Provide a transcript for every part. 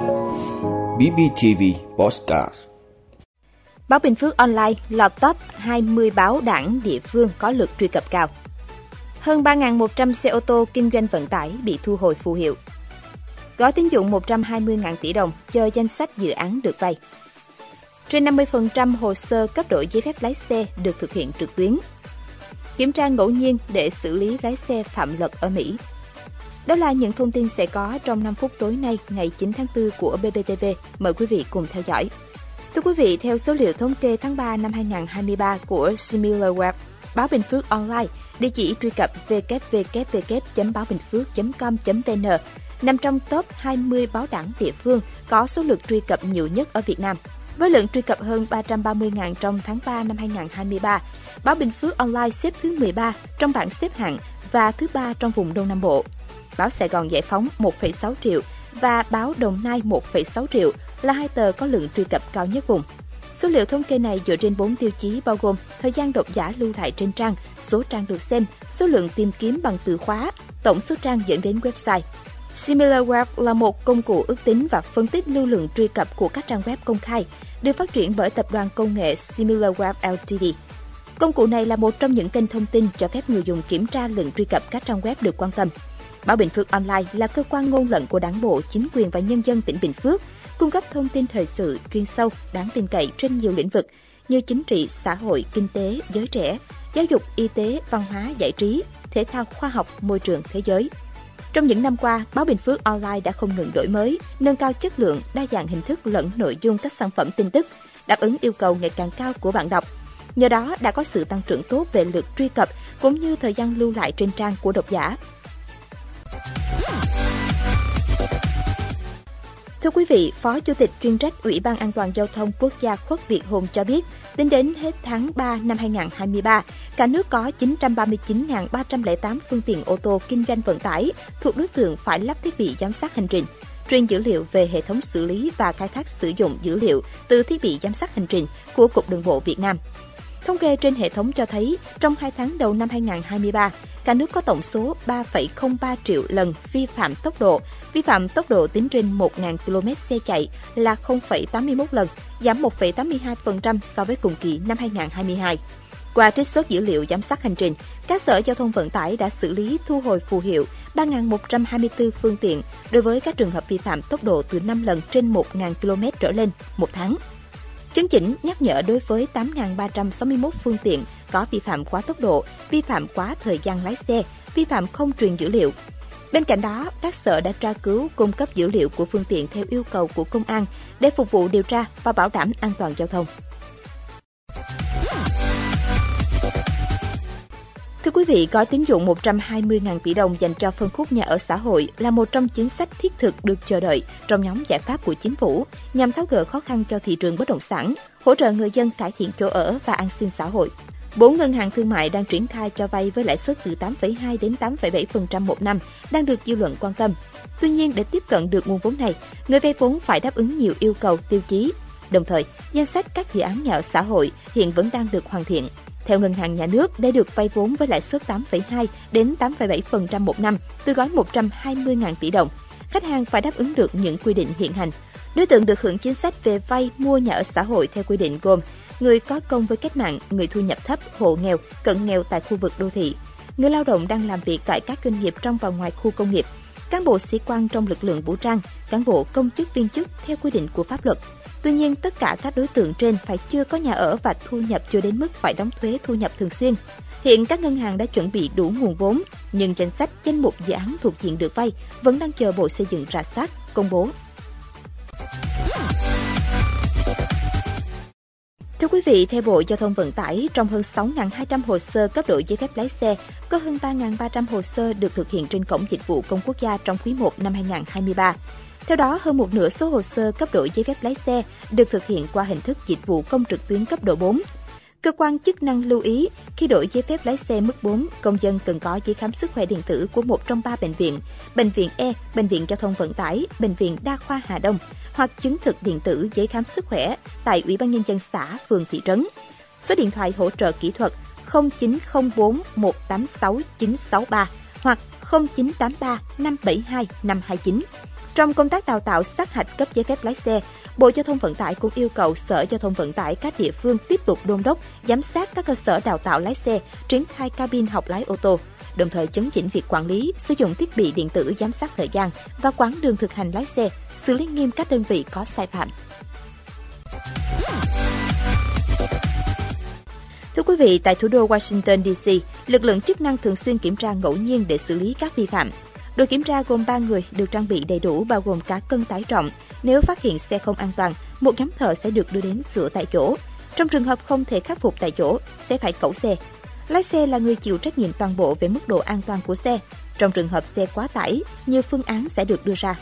BBTV Postcard Báo Bình Phước Online, lọt top 20 báo đảng địa phương có lượt truy cập cao. Hơn 3.100 xe ô tô kinh doanh vận tải bị thu hồi phù hiệu. Gói tín dụng 120.000 tỷ đồng chờ danh sách dự án được vay. Trên 50% hồ sơ cấp đổi giấy phép lái xe được thực hiện trực tuyến. Kiểm tra ngẫu nhiên để xử lý lái xe phạm luật ở Mỹ. Đó là những thông tin sẽ có trong 5 phút tối nay, ngày 9 tháng 4 của BBTV. Mời quý vị cùng theo dõi. Thưa quý vị, theo số liệu thống kê tháng 3 năm 2023 của SimilarWeb, Báo Bình Phước Online, địa chỉ truy cập www.baobinhphuoc.com.vn nằm trong top 20 báo đảng địa phương có số lượt truy cập nhiều nhất ở Việt Nam. Với lượng truy cập hơn 330.000 trong tháng 3 năm 2023, Báo Bình Phước Online xếp thứ 13 trong bảng xếp hạng và thứ 3 trong vùng Đông Nam Bộ. Báo Sài Gòn Giải phóng 1,6 triệu và báo Đồng Nai 1,6 triệu là hai tờ có lượng truy cập cao nhất vùng. Số liệu thống kê này dựa trên 4 tiêu chí bao gồm thời gian độc giả lưu lại trên trang, số trang được xem, số lượng tìm kiếm bằng từ khóa, tổng số trang dẫn đến website. SimilarWeb là một công cụ ước tính và phân tích lưu lượng truy cập của các trang web công khai, được phát triển bởi tập đoàn công nghệ SimilarWeb Ltd. Công cụ này là một trong những kênh thông tin cho phép người dùng kiểm tra lượng truy cập các trang web được quan tâm. Báo Bình Phước Online là cơ quan ngôn luận của Đảng bộ, chính quyền và nhân dân tỉnh Bình Phước, cung cấp thông tin thời sự chuyên sâu, đáng tin cậy trên nhiều lĩnh vực như chính trị, xã hội, kinh tế, giới trẻ, giáo dục, y tế, văn hóa, giải trí, thể thao, khoa học, môi trường, thế giới. Trong những năm qua, báo Bình Phước Online đã không ngừng đổi mới, nâng cao chất lượng, đa dạng hình thức lẫn nội dung các sản phẩm tin tức, đáp ứng yêu cầu ngày càng cao của bạn đọc. Nhờ đó đã có sự tăng trưởng tốt về lượt truy cập cũng như thời gian lưu lại trên trang của độc giả. Thưa quý vị, Phó Chủ tịch chuyên trách Ủy ban An toàn Giao thông Quốc gia Khuất Việt Hùng cho biết, tính đến hết tháng 3 năm 2023, cả nước có 939.308 phương tiện ô tô kinh doanh vận tải thuộc đối tượng phải lắp thiết bị giám sát hành trình truyền dữ liệu về hệ thống xử lý và khai thác sử dụng dữ liệu từ thiết bị giám sát hành trình của Cục Đường bộ Việt Nam. Thống kê trên hệ thống cho thấy, trong 2 tháng đầu năm 2023, cả nước có tổng số 3,03 triệu lần vi phạm tốc độ. Vi phạm tốc độ tính trên 1.000 km xe chạy là 0,81 lần, giảm 1,82% so với cùng kỳ năm 2022. Qua trích xuất dữ liệu giám sát hành trình, các sở giao thông vận tải đã xử lý thu hồi phù hiệu 3.124 phương tiện đối với các trường hợp vi phạm tốc độ từ 5 lần trên 1.000 km trở lên một tháng. Chấn chỉnh nhắc nhở đối với 8.361 phương tiện có vi phạm quá tốc độ, vi phạm quá thời gian lái xe, vi phạm không truyền dữ liệu. Bên cạnh đó, các sở đã tra cứu cung cấp dữ liệu của phương tiện theo yêu cầu của công an để phục vụ điều tra và bảo đảm an toàn giao thông. Thưa quý vị, gói tín dụng 120.000 tỷ đồng dành cho phân khúc nhà ở xã hội là một trong chính sách thiết thực được chờ đợi trong nhóm giải pháp của chính phủ nhằm tháo gỡ khó khăn cho thị trường bất động sản, hỗ trợ người dân cải thiện chỗ ở và an sinh xã hội. Bốn ngân hàng thương mại đang triển khai cho vay với lãi suất từ 8,2 đến 8,7% một năm đang được dư luận quan tâm. Tuy nhiên, để tiếp cận được nguồn vốn này, người vay vốn phải đáp ứng nhiều yêu cầu tiêu chí. Đồng thời, danh sách các dự án nhà ở xã hội hiện vẫn đang được hoàn thiện. Theo Ngân hàng Nhà nước, để được vay vốn với lãi suất 8,2 đến 8,7% một năm từ gói 120.000 tỷ đồng, khách hàng phải đáp ứng được những quy định hiện hành. Đối tượng được hưởng chính sách về vay mua nhà ở xã hội theo quy định gồm người có công với cách mạng, người thu nhập thấp, hộ nghèo, cận nghèo tại khu vực đô thị, người lao động đang làm việc tại các doanh nghiệp trong và ngoài khu công nghiệp, cán bộ sĩ quan trong lực lượng vũ trang, cán bộ công chức viên chức theo quy định của pháp luật. Tuy nhiên, tất cả các đối tượng trên phải chưa có nhà ở và thu nhập chưa đến mức phải đóng thuế thu nhập thường xuyên. Hiện các ngân hàng đã chuẩn bị đủ nguồn vốn, nhưng danh sách danh mục dự án thuộc diện được vay vẫn đang chờ Bộ Xây dựng rà soát, công bố. Thưa quý vị, theo Bộ Giao thông Vận tải, trong hơn 6.200 hồ sơ cấp đổi giấy phép lái xe, có hơn 3.300 hồ sơ được thực hiện trên Cổng Dịch vụ Công Quốc gia trong quý 1 năm 2023. Theo đó, hơn một nửa số hồ sơ cấp đổi giấy phép lái xe được thực hiện qua hình thức dịch vụ công trực tuyến cấp độ 4. Cơ quan chức năng lưu ý, khi đổi giấy phép lái xe mức 4, công dân cần có giấy khám sức khỏe điện tử của một trong ba bệnh viện, bệnh viện E, bệnh viện giao thông vận tải, bệnh viện đa khoa Hà Đông, hoặc chứng thực điện tử giấy khám sức khỏe tại Ủy ban nhân dân xã, phường thị trấn. Số điện thoại hỗ trợ kỹ thuật 0904 186 963 hoặc 0983 572 529 trong công tác đào tạo sát hạch cấp giấy phép lái xe, Bộ Giao thông Vận tải cũng yêu cầu Sở Giao thông Vận tải các địa phương tiếp tục đôn đốc, giám sát các cơ sở đào tạo lái xe, triển khai cabin học lái ô tô, đồng thời chấn chỉnh việc quản lý, sử dụng thiết bị điện tử giám sát thời gian và quãng đường thực hành lái xe, xử lý nghiêm các đơn vị có sai phạm. Thưa quý vị, tại thủ đô Washington DC, lực lượng chức năng thường xuyên kiểm tra ngẫu nhiên để xử lý các vi phạm. Đội kiểm tra gồm 3 người được trang bị đầy đủ bao gồm cả cân tải trọng. Nếu phát hiện xe không an toàn, một nhóm thợ sẽ được đưa đến sửa tại chỗ. Trong trường hợp không thể khắc phục tại chỗ, sẽ phải cẩu xe. Lái xe là người chịu trách nhiệm toàn bộ về mức độ an toàn của xe. Trong trường hợp xe quá tải, nhiều phương án sẽ được đưa ra.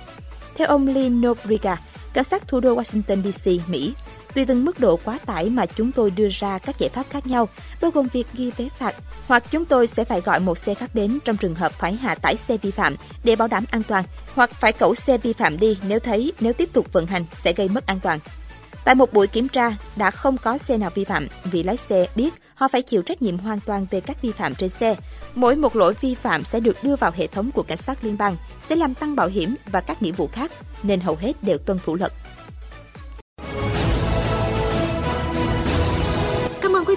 Theo ông Lee Nobriga, cảnh sát thủ đô Washington DC, Mỹ, Tùy từng mức độ quá tải mà chúng tôi đưa ra các giải pháp khác nhau, bao gồm việc ghi vé phạt, hoặc chúng tôi sẽ phải gọi một xe khác đến trong trường hợp phải hạ tải xe vi phạm để bảo đảm an toàn, hoặc phải cẩu xe vi phạm đi nếu thấy nếu tiếp tục vận hành sẽ gây mất an toàn. Tại một buổi kiểm tra, đã không có xe nào vi phạm vì lái xe biết họ phải chịu trách nhiệm hoàn toàn về các vi phạm trên xe. Mỗi một lỗi vi phạm sẽ được đưa vào hệ thống của cảnh sát liên bang, sẽ làm tăng bảo hiểm và các nghĩa vụ khác, nên hầu hết đều tuân thủ luật.